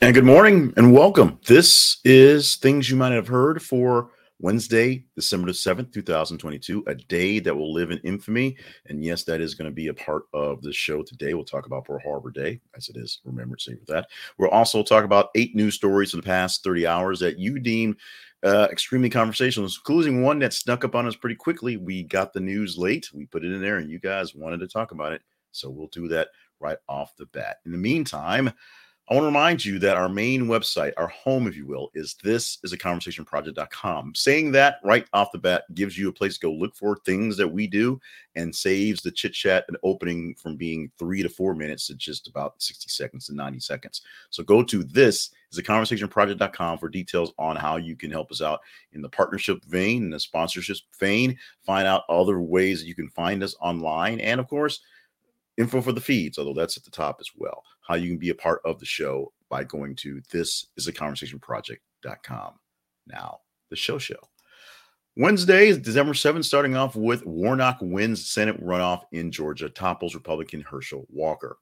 And good morning and welcome. This is Things You Might Have Heard for Wednesday, December the 7th, 2022, a day that will live in infamy. And yes, that is going to be a part of the show today. We'll talk about Pearl Harbor Day, as it is Day with that. We'll also talk about eight news stories in the past 30 hours that you deem uh, extremely conversational, including one that snuck up on us pretty quickly. We got the news late. We put it in there, and you guys wanted to talk about it. So we'll do that right off the bat. In the meantime, I want to remind you that our main website, our home, if you will, is this is a. Saying that right off the bat gives you a place to go look for things that we do and saves the chit chat and opening from being three to four minutes to just about 60 seconds to 90 seconds. So go to this is a conversation project.com for details on how you can help us out in the partnership vein and the sponsorship vein. Find out other ways that you can find us online. And of course, info for the feeds, although that's at the top as well. How you can be a part of the show by going to this is a conversation project.com. Now, the show show. Wednesday is December 7th, starting off with Warnock wins Senate runoff in Georgia, topples Republican Herschel Walker.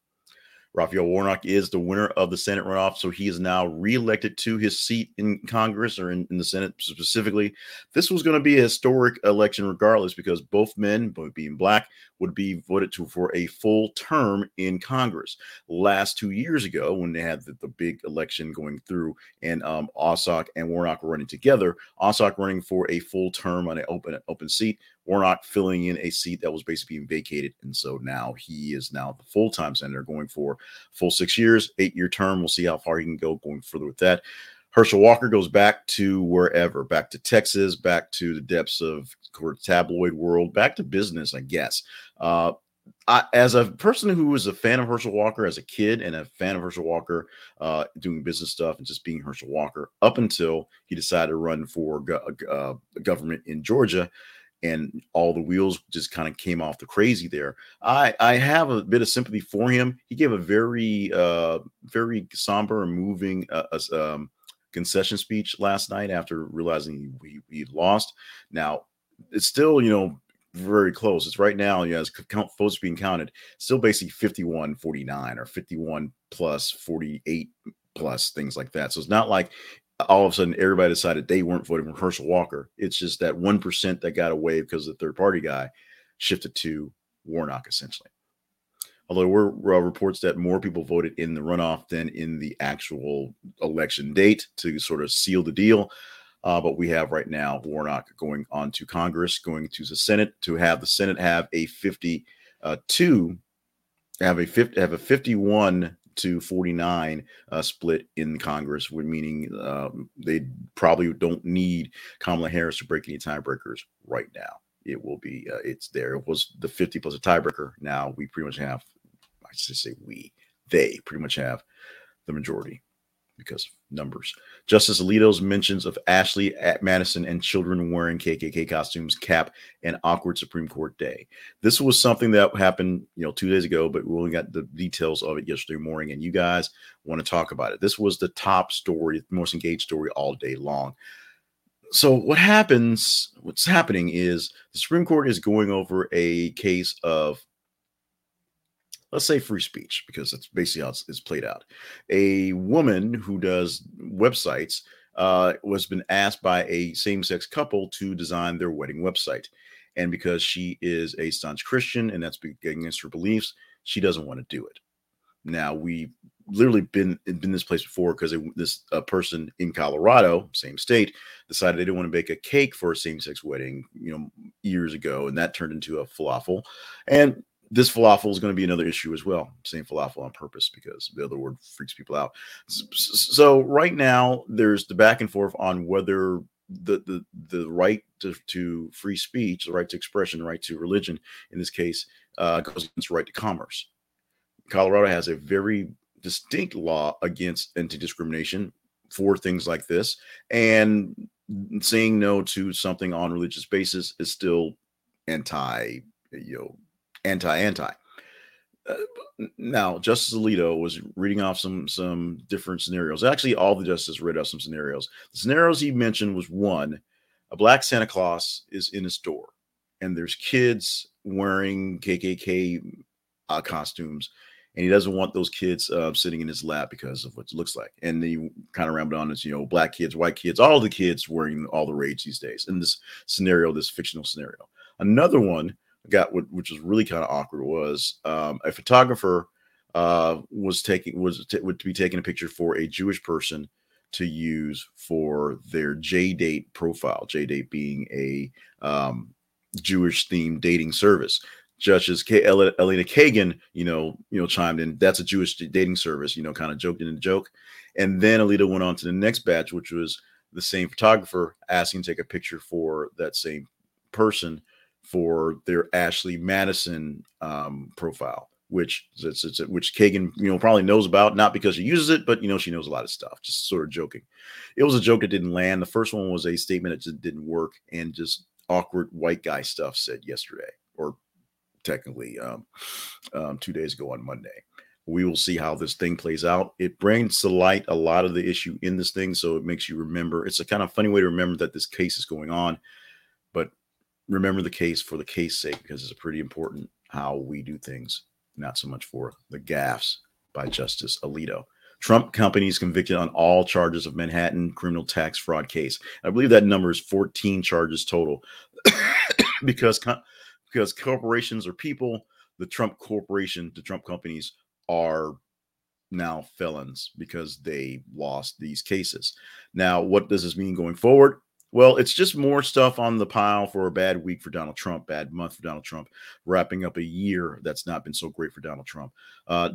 Raphael Warnock is the winner of the Senate runoff, so he is now reelected to his seat in Congress or in, in the Senate specifically. This was going to be a historic election, regardless, because both men, both being black, would be voted to for a full term in Congress. Last two years ago, when they had the, the big election going through, and um, Ossoff and Warnock were running together, Ossoff running for a full term on an open open seat, Warnock filling in a seat that was basically being vacated. And so now he is now the full time senator going for full six years, eight year term. We'll see how far he can go going further with that. Herschel Walker goes back to wherever, back to Texas, back to the depths of tabloid world, back to business, I guess. Uh, I, as a person who was a fan of Herschel Walker as a kid and a fan of Herschel Walker uh, doing business stuff and just being Herschel Walker up until he decided to run for go- uh, government in Georgia, and all the wheels just kind of came off the crazy there. I I have a bit of sympathy for him. He gave a very uh very somber and moving uh, um, concession speech last night after realizing he, he, he lost. Now it's still you know very close. It's right now, you know, as count votes being counted, still basically 51 49 or 51 plus 48 plus things like that. So it's not like all of a sudden everybody decided they weren't voting for Herschel Walker. It's just that 1% that got away because the third party guy shifted to Warnock essentially. Although there were reports that more people voted in the runoff than in the actual election date to sort of seal the deal. Uh, but we have right now Warnock going on to Congress, going to the Senate to have the Senate have a 52, uh, have a 50, have a 51 to 49 uh, split in Congress, meaning um, they probably don't need Kamala Harris to break any tiebreakers right now. It will be, uh, it's there. It was the 50 plus a tiebreaker. Now we pretty much have, I should say we, they pretty much have the majority because numbers. Justice Alito's mentions of Ashley at Madison and children wearing KKK costumes cap and awkward Supreme Court day. This was something that happened, you know, two days ago, but we only got the details of it yesterday morning, and you guys want to talk about it. This was the top story, most engaged story all day long. So what happens? What's happening is the Supreme Court is going over a case of let's say free speech because that's basically how it's, it's played out. A woman who does websites uh, was been asked by a same-sex couple to design their wedding website, and because she is a staunch Christian and that's against her beliefs, she doesn't want to do it. Now we literally been been this place before because this a person in Colorado, same state, decided they didn't want to bake a cake for a same-sex wedding, you know, years ago, and that turned into a falafel. And this falafel is going to be another issue as well. Saying falafel on purpose because the other word freaks people out. So right now, there's the back and forth on whether the the the right to, to free speech, the right to expression, the right to religion, in this case, uh, goes against the right to commerce. Colorado has a very distinct law against anti-discrimination for things like this, and saying no to something on religious basis is still anti you know anti anti. Uh, now, Justice Alito was reading off some some different scenarios. Actually, all the justices read off some scenarios. The scenarios he mentioned was one: a black Santa Claus is in a store, and there's kids wearing KKK uh, costumes, and he doesn't want those kids uh, sitting in his lap because of what it looks like. And then he kind of rambled on as you know, black kids, white kids, all the kids wearing all the rage these days in this scenario, this fictional scenario. Another one got which was really kind of awkward was um, a photographer uh, was taking was t- would be taking a picture for a Jewish person to use for their JDate profile. JDate being a um, Jewish themed dating service. Justice K- Elena Kagan, you know, you know, chimed in. That's a Jewish dating service, you know, kind of joked in a joke. And then Alito went on to the next batch, which was the same photographer asking to take a picture for that same person for their Ashley Madison um, profile, which it's, it's, which Kagan you know probably knows about, not because she uses it, but you know she knows a lot of stuff. Just sort of joking. It was a joke that didn't land. The first one was a statement that just didn't work, and just awkward white guy stuff said yesterday, or technically um, um, two days ago on Monday. We will see how this thing plays out. It brings to light a lot of the issue in this thing, so it makes you remember. It's a kind of funny way to remember that this case is going on, remember the case for the case sake because it's pretty important how we do things, not so much for the gaffes by Justice Alito. Trump companies convicted on all charges of Manhattan criminal tax fraud case. I believe that number is 14 charges total because because corporations are people. The Trump corporation, the Trump companies are now felons because they lost these cases. Now, what does this mean going forward? Well, it's just more stuff on the pile for a bad week for Donald Trump, bad month for Donald Trump, wrapping up a year that's not been so great for Donald Trump. Uh,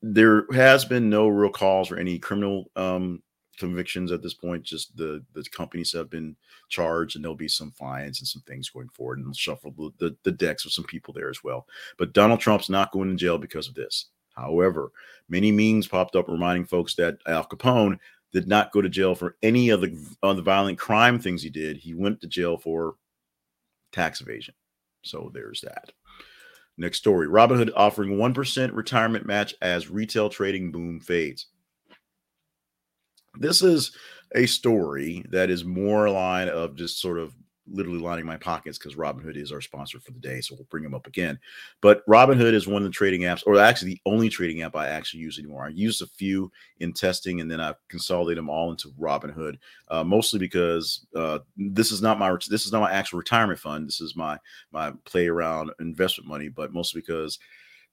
there has been no real calls for any criminal um, convictions at this point. Just the the companies have been charged, and there'll be some fines and some things going forward, and shuffle the, the, the decks with some people there as well. But Donald Trump's not going to jail because of this. However, many memes popped up reminding folks that Al Capone did not go to jail for any of the the violent crime things he did. He went to jail for tax evasion. So there's that. Next story Robinhood offering 1% retirement match as retail trading boom fades. This is a story that is more a line of just sort of literally lining my pockets because Robinhood is our sponsor for the day. So we'll bring them up again. But Robinhood is one of the trading apps, or actually the only trading app I actually use anymore. I used a few in testing and then I consolidate them all into Robinhood, uh, mostly because uh, this is not my this is not my actual retirement fund. This is my my play around investment money, but mostly because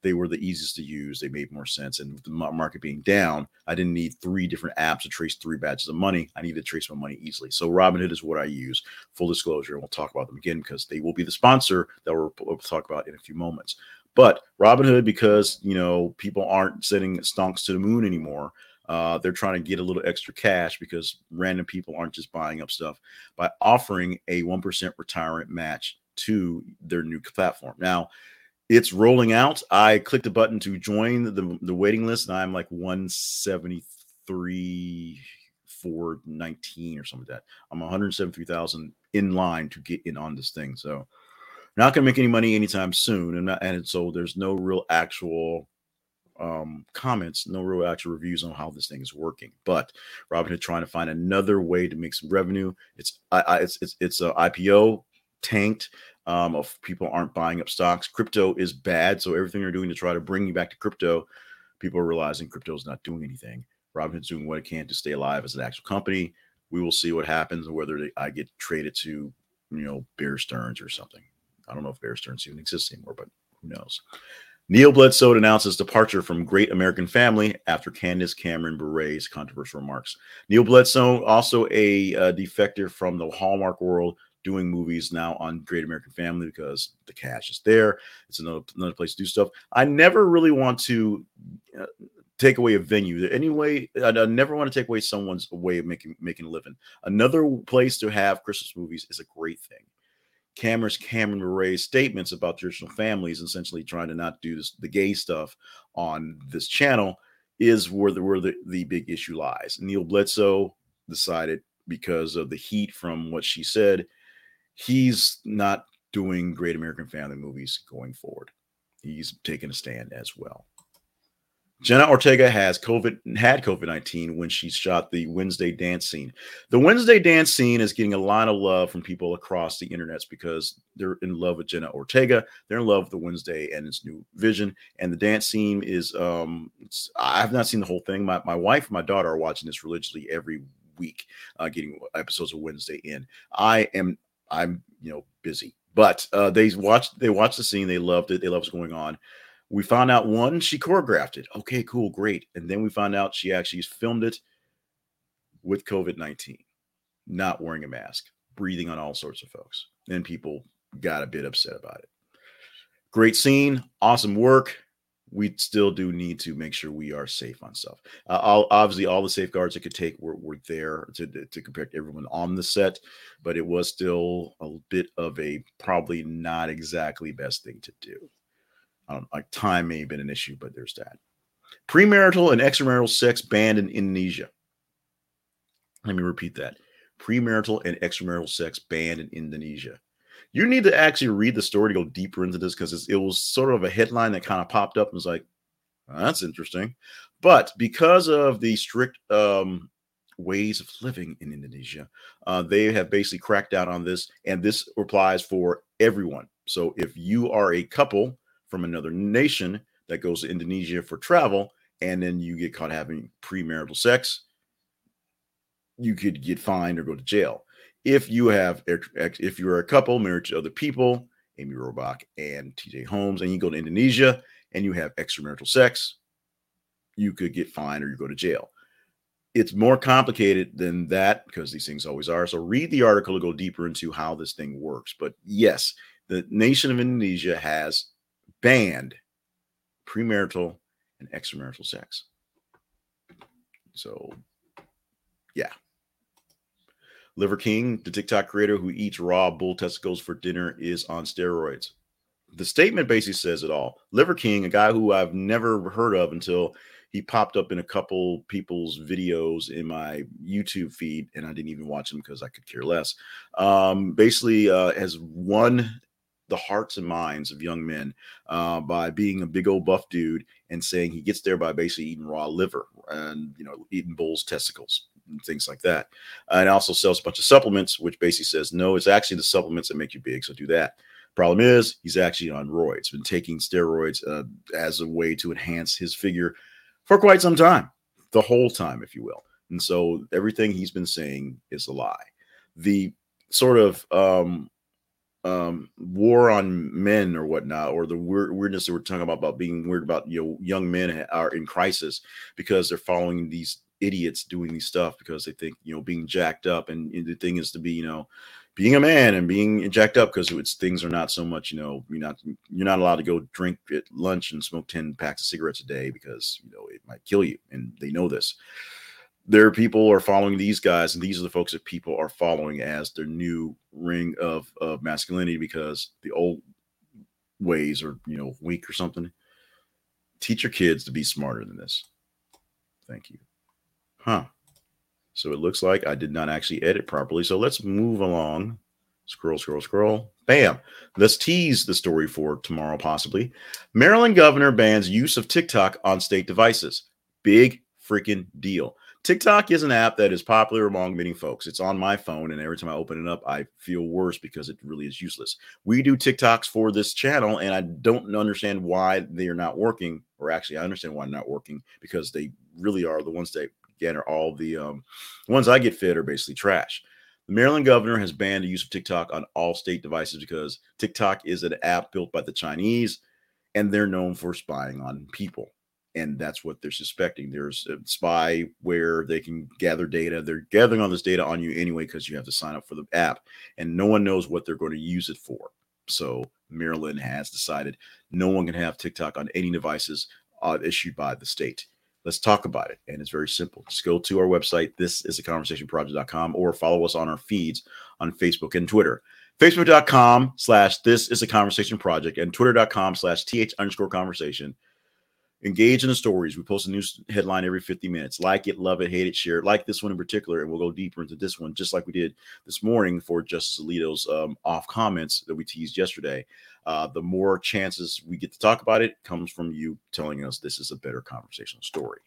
they were the easiest to use. They made more sense. And with the market being down, I didn't need three different apps to trace three batches of money. I needed to trace my money easily. So Robinhood is what I use. Full disclosure, and we'll talk about them again because they will be the sponsor that we'll, we'll talk about in a few moments. But Robinhood, because you know people aren't sending stonks to the moon anymore. Uh, they're trying to get a little extra cash because random people aren't just buying up stuff by offering a 1% retirement match to their new platform. Now, it's rolling out. I clicked a button to join the, the waiting list, and I'm like 173 419 or something like that. I'm 173,000 in line to get in on this thing. So not going to make any money anytime soon. And, not, and so there's no real actual um, comments, no real actual reviews on how this thing is working. But Robinhood trying to find another way to make some revenue. It's I, I it's it's it's a IPO tanked um, of people aren't buying up stocks. Crypto is bad, so everything they're doing to try to bring you back to crypto, people are realizing crypto is not doing anything. Robinhood's doing what it can to stay alive as an actual company. We will see what happens and whether I get traded to, you know, Bear Stearns or something. I don't know if Bear Stearns even exists anymore, but who knows? Neal Bledsoe announces departure from Great American Family after Candace Cameron Bure's controversial remarks. Neal Bledsoe, also a uh, defector from the Hallmark world, doing movies now on Great American Family because the cash is there. It's another another place to do stuff. I never really want to uh, take away a venue. Anyway, I, I never want to take away someone's way of making making a living. Another place to have Christmas movies is a great thing. Cameron's Cameron Bure's statements about traditional families, essentially trying to not do this, the gay stuff on this channel, is where the where the, the big issue lies. Neal Bledsoe decided because of the heat from what she said he's not doing great American family movies going forward. He's taking a stand as well. Jenna Ortega has COVID had COVID nineteen when she shot the Wednesday dance scene. The Wednesday dance scene is getting a lot of love from people across the internets because they're in love with Jenna Ortega. They're in love with the Wednesday and its new vision. And the dance scene is um I have not seen the whole thing. My my wife and my daughter are watching this religiously every week, uh, getting episodes of Wednesday in. I am I'm you know busy, but uh, they watched they watched the scene. They loved it. They loved what's going on. We found out one, she choreographed it. Okay, cool, great. And then we found out she actually filmed it with COVID 19, not wearing a mask, breathing on all sorts of folks. Then people got a bit upset about it. Great scene, awesome work. We still do need to make sure we are safe on stuff. Uh, all, obviously, all the safeguards it could take were, were there to, to protect everyone on the set, but it was still a bit of a probably not exactly best thing to do. Um, like time may have been an issue, but there's that. Premarital and extramarital sex banned in Indonesia. Let me repeat that. Premarital and extramarital sex banned in Indonesia. You need to actually read the story to go deeper into this because it was sort of a headline that kind of popped up and was like, that's interesting. But because of the strict um, ways of living in Indonesia, uh, they have basically cracked down on this, and this applies for everyone. So if you are a couple from another nation that goes to Indonesia for travel, and then you get caught having premarital sex, you could get fined or go to jail. If you have, if you're a couple married to other people, Amy Robach and TJ Holmes, and you go to Indonesia and you have extramarital sex, you could get fined or you go to jail. It's more complicated than that because these things always are. So read the article to go deeper into how this thing works. But yes, the nation of Indonesia has banned premarital and extramarital sex. So, yeah. Liver King, the TikTok creator who eats raw bull testicles for dinner, is on steroids. The statement basically says it all. Liver King, a guy who I've never heard of until he popped up in a couple people's videos in my YouTube feed, and I didn't even watch them because I could care less. Um, basically, uh, has won the hearts and minds of young men uh, by being a big old buff dude and saying he gets there by basically eating raw liver and you know eating bulls testicles things like that. And also sells a bunch of supplements which basically says no it's actually the supplements that make you big so do that. Problem is he's actually on roids been taking steroids uh, as a way to enhance his figure for quite some time the whole time if you will. And so everything he's been saying is a lie. The sort of um um, war on men or whatnot, or the weird, weirdness that we're talking about about being weird about you know young men are in crisis because they're following these idiots doing these stuff because they think you know being jacked up and, the thing is to be you know being a man and being jacked up because it's things are not so much you know you're not you're not allowed to go drink at lunch and smoke 10 packs of cigarettes a day because you know it might kill you and they know this there are people are following these guys, and these are the folks that people are following as their new ring of of masculinity because the old ways are you know weak or something. Teach your kids to be smarter than this. Thank you. Huh. So it looks like I did not actually edit properly. So let's move along. Scroll, scroll, scroll. Bam. Let's tease the story for tomorrow, possibly. Maryland governor bans use of TikTok on state devices. Big freaking deal. TikTok is an app that is popular among many folks. It's on my phone, and every time I open it up, I feel worse because it really is useless. We do TikToks for this channel, and I don't understand why they are not working. Or actually, I understand why they're not working because they really are the ones that again are all the um, ones I get fed are basically trash. The Maryland governor has banned the use of TikTok on all state devices because TikTok is an app built by the Chinese, and they're known for spying on people and that's what they're suspecting. There's a spy where they can gather data. They're gathering all this data on you anyway because you have to sign up for the app, and no one knows what they're going to use it for. So Maryland has decided no one can have TikTok on any devices uh, issued by the state. Let's talk about it. And it's very simple. Just go to our website, this is a conversation project.com, or follow us on our feeds on Facebook and Twitter. Facebook.com slash this is a conversation project and twitter.com slash th underscore conversation engage in the stories. We post a new headline every 50 minutes. Like it, love it, hate it, share it. Like this one in particular, and we'll go deeper into this one, just like we did this morning for Justice Alito's um, off comments that we teased yesterday. Uh, the more chances we get to talk about it comes from you telling us this is a better conversational story.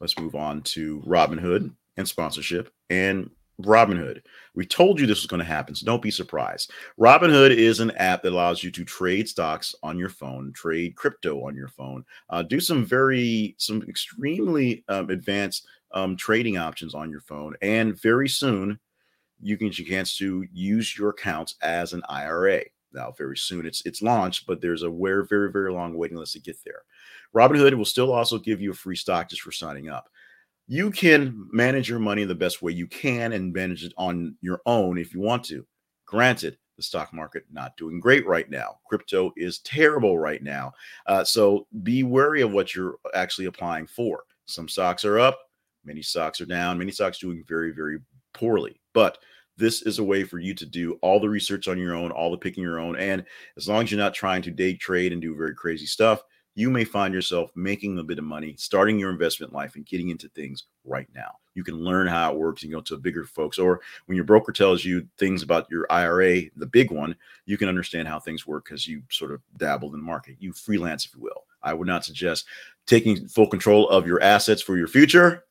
Let's move on to Robinhood and sponsorship and Robinhood. We told you this was going to happen, so don't be surprised. Robinhood is an app that allows you to trade stocks on your phone, trade crypto on your phone, uh, do some very, some extremely um, advanced um, trading options on your phone, and very soon you can get a chance to use your accounts as an IRA. Now, very soon it's it's launched, but there's a very, very, very long waiting list to get there. Robinhood will still also give you a free stock just for signing up you can manage your money the best way you can and manage it on your own if you want to. Granted, the stock market not doing great right now. Crypto is terrible right now. Uh, so be wary of what you're actually applying for. Some stocks are up, many stocks are down, many stocks doing very, very poorly. But this is a way for you to do all the research on your own, all the picking your own. And as long as you're not trying to day trade and do very crazy stuff, you may find yourself making a bit of money, starting your investment life and getting into things right now. You can learn how it works and go to bigger folks. Or when your broker tells you things about your IRA, the big one, you can understand how things work because you sort of dabbled in the market. You freelance, if you will. I would not suggest taking full control of your assets for your future,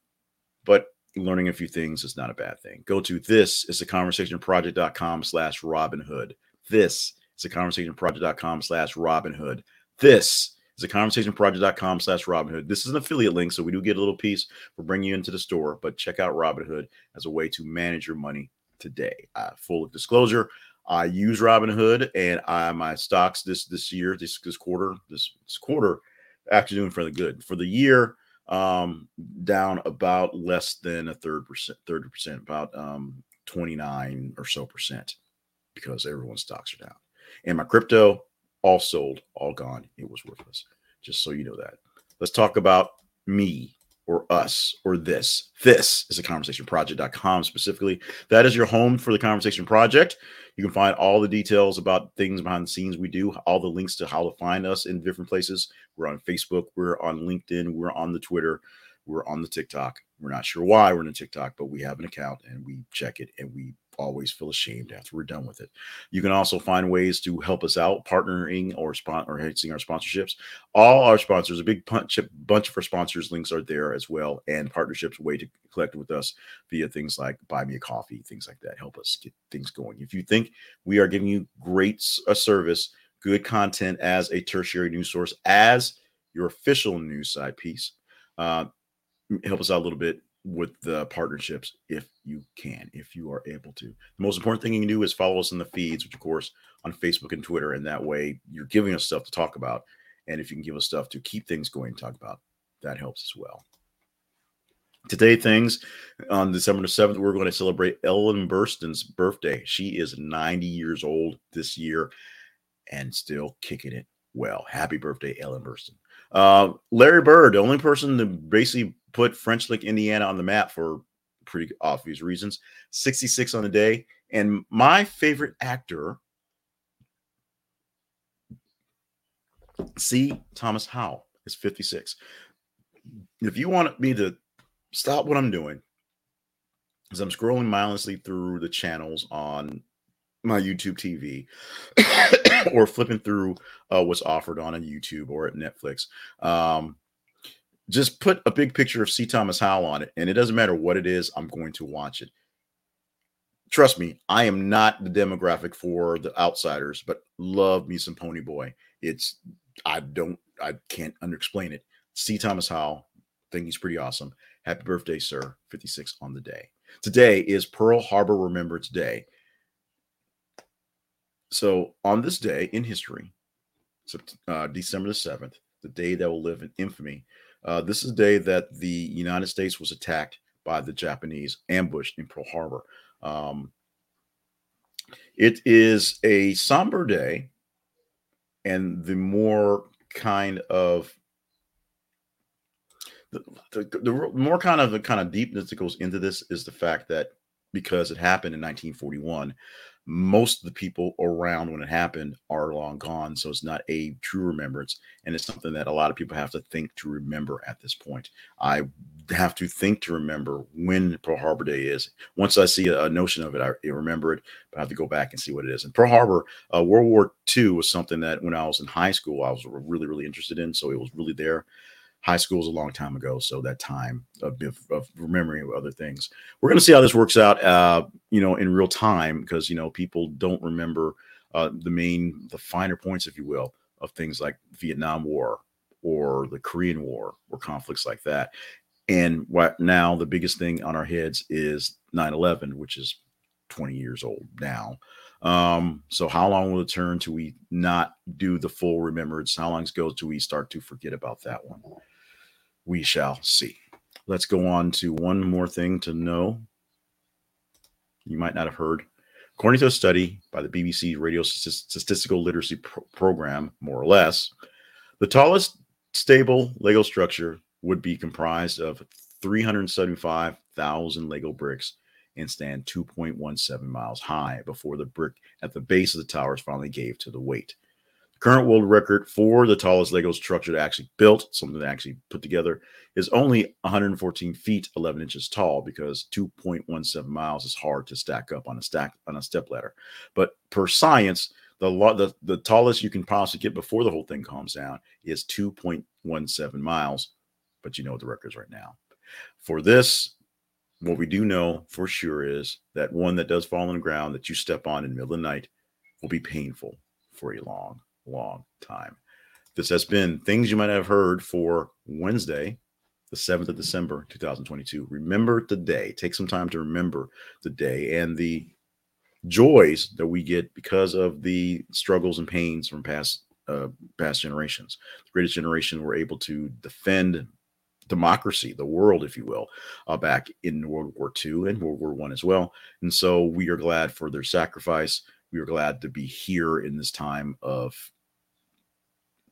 but learning a few things is not a bad thing. Go to this is a conversationproject.com slash Robinhood. This is a conversationproject.com slash Robinhood. This is a conversationproject.com slash Robinhood. This is an affiliate link, so we do get a little piece for bringing you into the store, but check out Robinhood as a way to manage your money today. Uh, full of disclosure, I use Robinhood and I my stocks this this year, this this quarter, this, this quarter actually doing fairly good. For the year, um, down about less than a third percent, 30 percent, about um 29 or so percent because everyone's stocks are down. And my crypto, all sold, all gone. It was worthless. Just so you know that. Let's talk about me or us or this. This is a conversationproject.com specifically. That is your home for the conversation project. You can find all the details about things behind the scenes we do, all the links to how to find us in different places. We're on Facebook, we're on LinkedIn, we're on the Twitter, we're on the TikTok. We're not sure why we're in a TikTok, but we have an account and we check it and we always feel ashamed after we're done with it. You can also find ways to help us out, partnering or spon- or hitting our sponsorships. All our sponsors, a big bunch, bunch of our sponsors links are there as well, and partnerships way to collect with us via things like buy me a coffee, things like that. Help us get things going. If you think we are giving you great a service, good content as a tertiary news source, as your official news side piece, uh, help us out a little bit with the partnerships if you can, if you are able to. The most important thing you can do is follow us in the feeds, which of course on Facebook and Twitter, and that way you're giving us stuff to talk about. And if you can give us stuff to keep things going to talk about, that helps as well. Today, things on December the 7th, we're going to celebrate Ellen Burstyn's birthday. She is 90 years old this year and still kicking it well. Happy birthday, Ellen Burstyn. Uh, Larry Bird, the only person to basically put French Lick, Indiana on the map for pretty obvious reasons. 66 on the day. And my favorite actor, C. Thomas Howell, is 56. If you want me to stop what I'm doing, as I'm scrolling mindlessly through the channels on my YouTube TV or flipping through uh, what's offered on a YouTube or at Netflix. Um, just put a big picture of C. Thomas Howell on it, and it doesn't matter what it is, I'm going to watch it. Trust me, I am not the demographic for the outsiders, but love me some Ponyboy. It's I don't I can't underexplain it. C. Thomas Howell, think he's pretty awesome. Happy birthday, sir. 56 on the day. Today is Pearl Harbor Remembrance Day. So on this day in history, uh, December the 7th, the day that will live in infamy, uh, this is the day that the United States was attacked by the Japanese, ambushed in Pearl Harbor. Um, it is a somber day, and the more kind of the, the, the more kind of the kind of deepness that goes into this is the fact that because it happened in 1941 most of the people around when it happened are long gone. So it's not a true remembrance. And it's something that a lot of people have to think to remember at this point. I have to think to remember when Pearl Harbor Day is. Once I see a, notion of it, I remember it, but I have to go back and see what it is. And Pearl Harbor, uh, World War II was something that when I was in high school, I was really, really interested in. So it was really there high school is a long time ago so that time of, of remembering other things we're going to see how this works out uh, you know in real time because you know people don't remember uh, the main the finer points if you will of things like vietnam war or the korean war or conflicts like that and what now the biggest thing on our heads is 9-11 which is 20 years old now um, so how long will it turn till we not do the full remembrance? How long goes till we start to forget about that one? We shall see. Let's go on to one more thing to know. You might not have heard. According to a study by the BBC Radio Statistical Literacy Pro- Program, more or less, the tallest stable Lego structure would be comprised of 375,000 Lego bricks and stand 2.17 miles high before the brick at the base of the towers finally gave to the weight. Current world record for the tallest Lego structure to actually built, something that actually put together, is only 114 feet 11 inches tall because 2.17 miles is hard to stack up on a stack on a step ladder. But per science, the, the the tallest you can possibly get before the whole thing calms down is 2.17 miles. But you know what the record is right now. For this, what we do know for sure is that one that does fall on the ground that you step on in the middle of the night will be painful for a long long time. This has been things you might have heard for Wednesday, the 7th of December, 2022. Remember the day. Take some time to remember the day and the joys that we get because of the struggles and pains from past uh, past generations. The greatest generation were able to defend democracy, the world, if you will, uh, back in World War II and World War One as well. And so we are glad for their sacrifice. We are glad to be here in this time of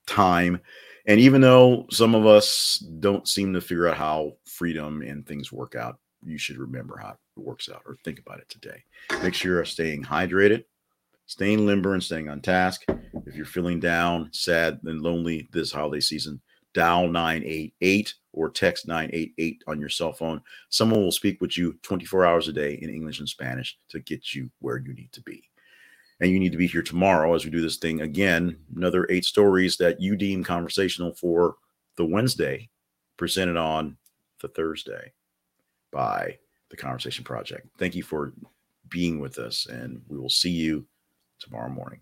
time. And even though some of us don't seem to figure out how freedom and things work out, you should remember how it works out or think about it today. Make sure you're staying hydrated, staying limber, and staying on task. If you're feeling down, sad, and lonely this holiday season, dial 988 or text 988 on your cell phone. Someone will speak with you 24 hours a day in English and Spanish to get you where you need to be and you need to be here tomorrow as we do this thing again. Another eight stories that you deem conversational for the Wednesday, presented on the Thursday by the Conversation Project. Thank you for being with us, and we will see you tomorrow morning.